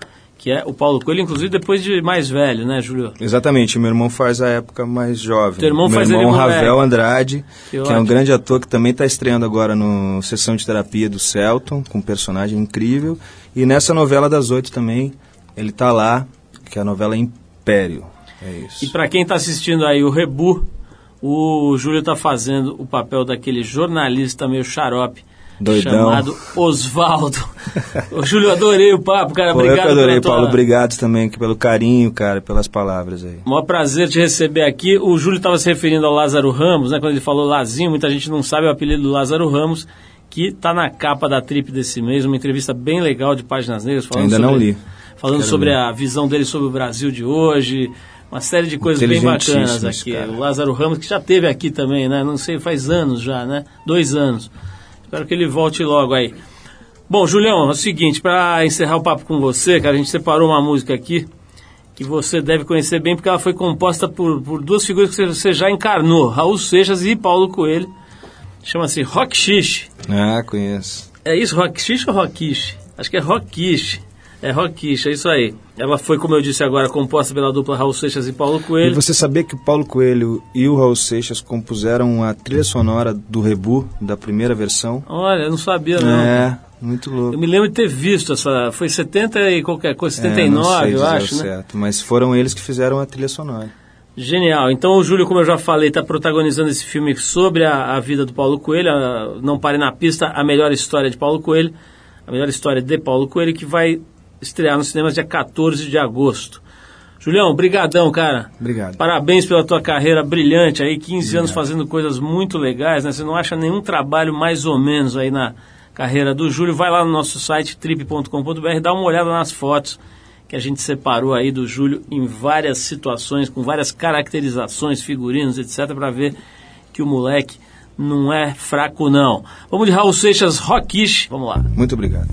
Speaker 1: que é o Paulo Coelho, inclusive depois de mais velho, né, Júlio?
Speaker 3: Exatamente, meu irmão faz a época mais jovem.
Speaker 1: Teu irmão
Speaker 3: meu
Speaker 1: faz
Speaker 3: irmão Ravel. Andrade,
Speaker 1: Que
Speaker 3: que, é um grande ator que também está estreando agora no Sessão de Terapia do Celton, com um personagem incrível. E nessa novela das oito também, ele tá lá, que é a novela Império. É isso.
Speaker 1: E para quem está assistindo aí o Rebu, o Júlio está fazendo o papel daquele jornalista meio xarope.
Speaker 3: Doidão.
Speaker 1: Chamado Osvaldo. Júlio, adorei o papo, cara.
Speaker 3: Pô, eu
Speaker 1: obrigado
Speaker 3: que adorei,
Speaker 1: tua...
Speaker 3: Paulo. Obrigado também pelo carinho, cara, pelas palavras aí.
Speaker 1: Maior prazer te receber aqui. O Júlio estava se referindo ao Lázaro Ramos, né? Quando ele falou Lazinho, muita gente não sabe o apelido do Lázaro Ramos, que está na capa da Trip desse mês, uma entrevista bem legal de Páginas Negras. Falando
Speaker 3: Ainda não
Speaker 1: sobre,
Speaker 3: li.
Speaker 1: Falando
Speaker 3: Quero
Speaker 1: sobre
Speaker 3: ler.
Speaker 1: a visão dele sobre o Brasil de hoje, uma série de coisas bem bacanas aqui.
Speaker 3: cara.
Speaker 1: O Lázaro Ramos, que já teve aqui também, né? Não sei, faz anos já, né? Dois anos. Espero que ele volte logo aí. Bom, Julião, é o seguinte, para encerrar o papo com você, cara, a gente separou uma música aqui que você deve conhecer bem, porque ela foi composta por, por duas figuras que você- já encarnou, Raul Seixas e Paulo Coelho. Chama-se Rock Xixi.
Speaker 3: Ah, conheço.
Speaker 1: É isso, Rock Xixi ou Rockish? Acho que é Rockish. É Rockish, é isso aí. Ela foi, como eu disse agora, composta pela dupla Raul Seixas e Paulo
Speaker 3: E
Speaker 1: Coelho.
Speaker 3: você sabia que o Paulo Coelho e o Raul Seixas compuseram a trilha sonora do Rebu, da primeira versão?
Speaker 1: Olha, eu não sabia não.
Speaker 3: É, muito
Speaker 1: Eu
Speaker 3: louco.
Speaker 1: me lembro de ter visto essa. Foi 70 e qualquer coisa,
Speaker 3: É, não
Speaker 1: 79,
Speaker 3: sei
Speaker 1: eu acho, né?
Speaker 3: certo, mas foram eles que fizeram a trilha sonora.
Speaker 1: Genial. Então o Júlio, como eu já falei, está protagonizando esse filme sobre a, a vida do Paulo Coelho. a- Não Pare na Pista, a melhor história de Paulo Coelho. A melhor história de Paulo Coelho, que vai estrear nos cinemas dia 14 de agosto. Julião, brigadão, cara.
Speaker 3: Obrigado.
Speaker 1: Parabéns pela tua carreira brilhante aí, 15 anos fazendo coisas muito legais, né? Você não acha nenhum trabalho mais ou menos aí na carreira do Júlio. Vai lá no nosso site trip.com.br, dá uma olhada nas fotos que a gente separou aí do Júlio em várias situações, com várias caracterizações, figurinos, etc, para ver que o moleque não é fraco não. Vamos de Raul Seixas Rockish, vamos lá.
Speaker 3: Muito obrigado.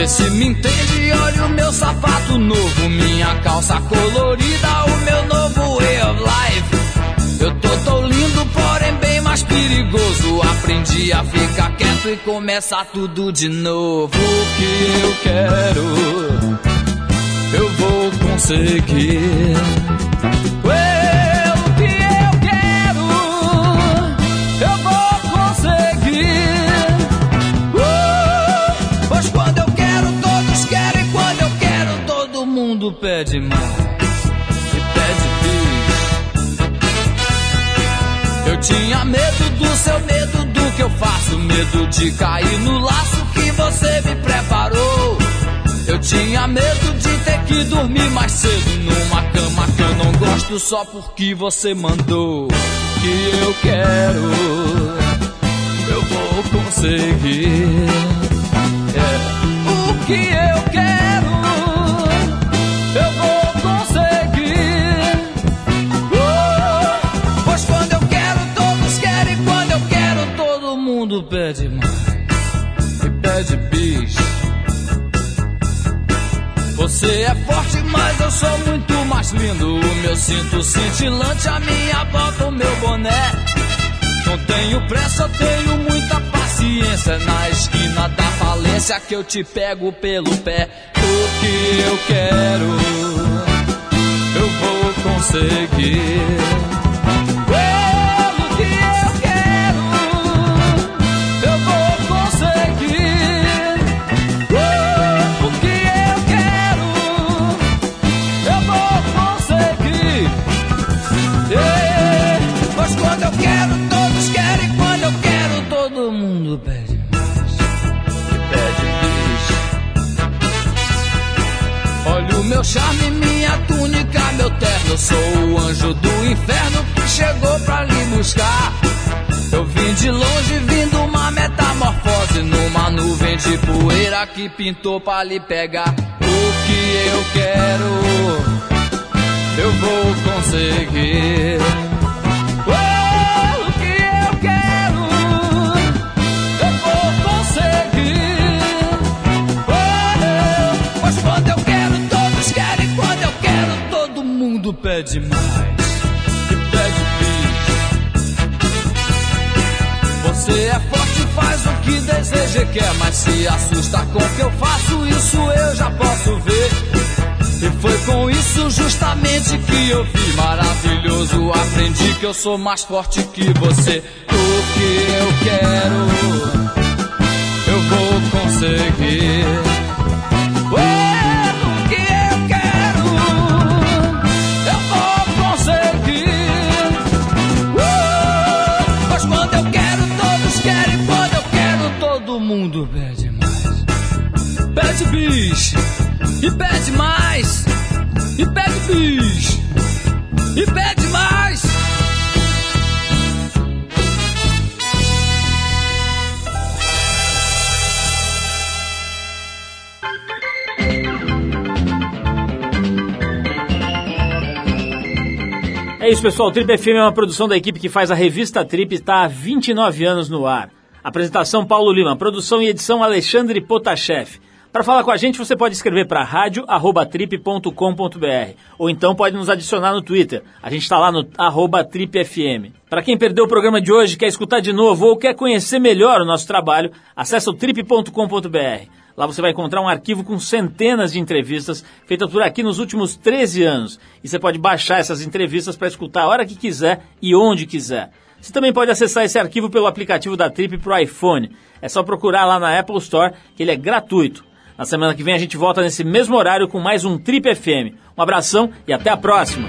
Speaker 4: Vê se me entende, olha o meu sapato novo, minha calça colorida, o meu novo way of life. Eu tô tão lindo, porém bem mais perigoso. Aprendi a ficar quieto e começar tudo de novo. O que eu quero, eu vou conseguir. Mundo pede mais. E pede bis. Eu tinha medo do seu medo do que eu faço. Medo de cair no laço que você me preparou. Eu tinha medo de ter que dormir mais cedo numa cama que eu não gosto só porque você mandou. Que eu quero, eu vou conseguir. É, o que eu quero, todo mundo pede mais. E pede bis. Você é forte, mas eu sou muito mais lindo. O meu cinto cintilante, a minha bota, o meu boné. Não tenho pressa, tenho muita paciência. Na esquina da falência que eu te pego pelo pé. O que eu quero, eu vou conseguir. Charme, minha túnica, meu terno. Eu sou o anjo do inferno que chegou pra lhe buscar. Eu vim de longe, vindo uma metamorfose numa nuvem de poeira que pintou pra lhe pegar. O que eu quero, eu vou conseguir. Mundo pede mais. E pede bis. Você é forte, faz o que deseja e quer, mas se assusta com o que eu faço, isso eu já posso ver. E foi com isso justamente que eu vi maravilhoso. Aprendi que eu sou mais forte que você. O que eu quero, eu vou conseguir. Bis, e pede mais, e pede bis, e pede mais.
Speaker 1: É isso, pessoal. O Trip FM é uma produção da equipe que faz a revista Trip e está há 29 anos no ar. Apresentação Paulo Lima, produção e edição Alexandre Potashev. Para falar com a gente, você pode escrever para rádio@trip.com.br ou então pode nos adicionar no Twitter. A gente está lá no tripfm. Para quem perdeu o programa de hoje, quer escutar de novo ou quer conhecer melhor o nosso trabalho, acesse o trip.com.br. Lá você vai encontrar um arquivo com centenas de entrevistas feitas por aqui nos últimos 13 anos. E você pode baixar essas entrevistas para escutar a hora que quiser e onde quiser. Você também pode acessar esse arquivo pelo aplicativo da Trip para o iPhone. É só procurar lá na Apple Store, que ele é gratuito. Na semana que vem a gente volta nesse mesmo horário com mais um Trip FM. Um abração e até a próxima!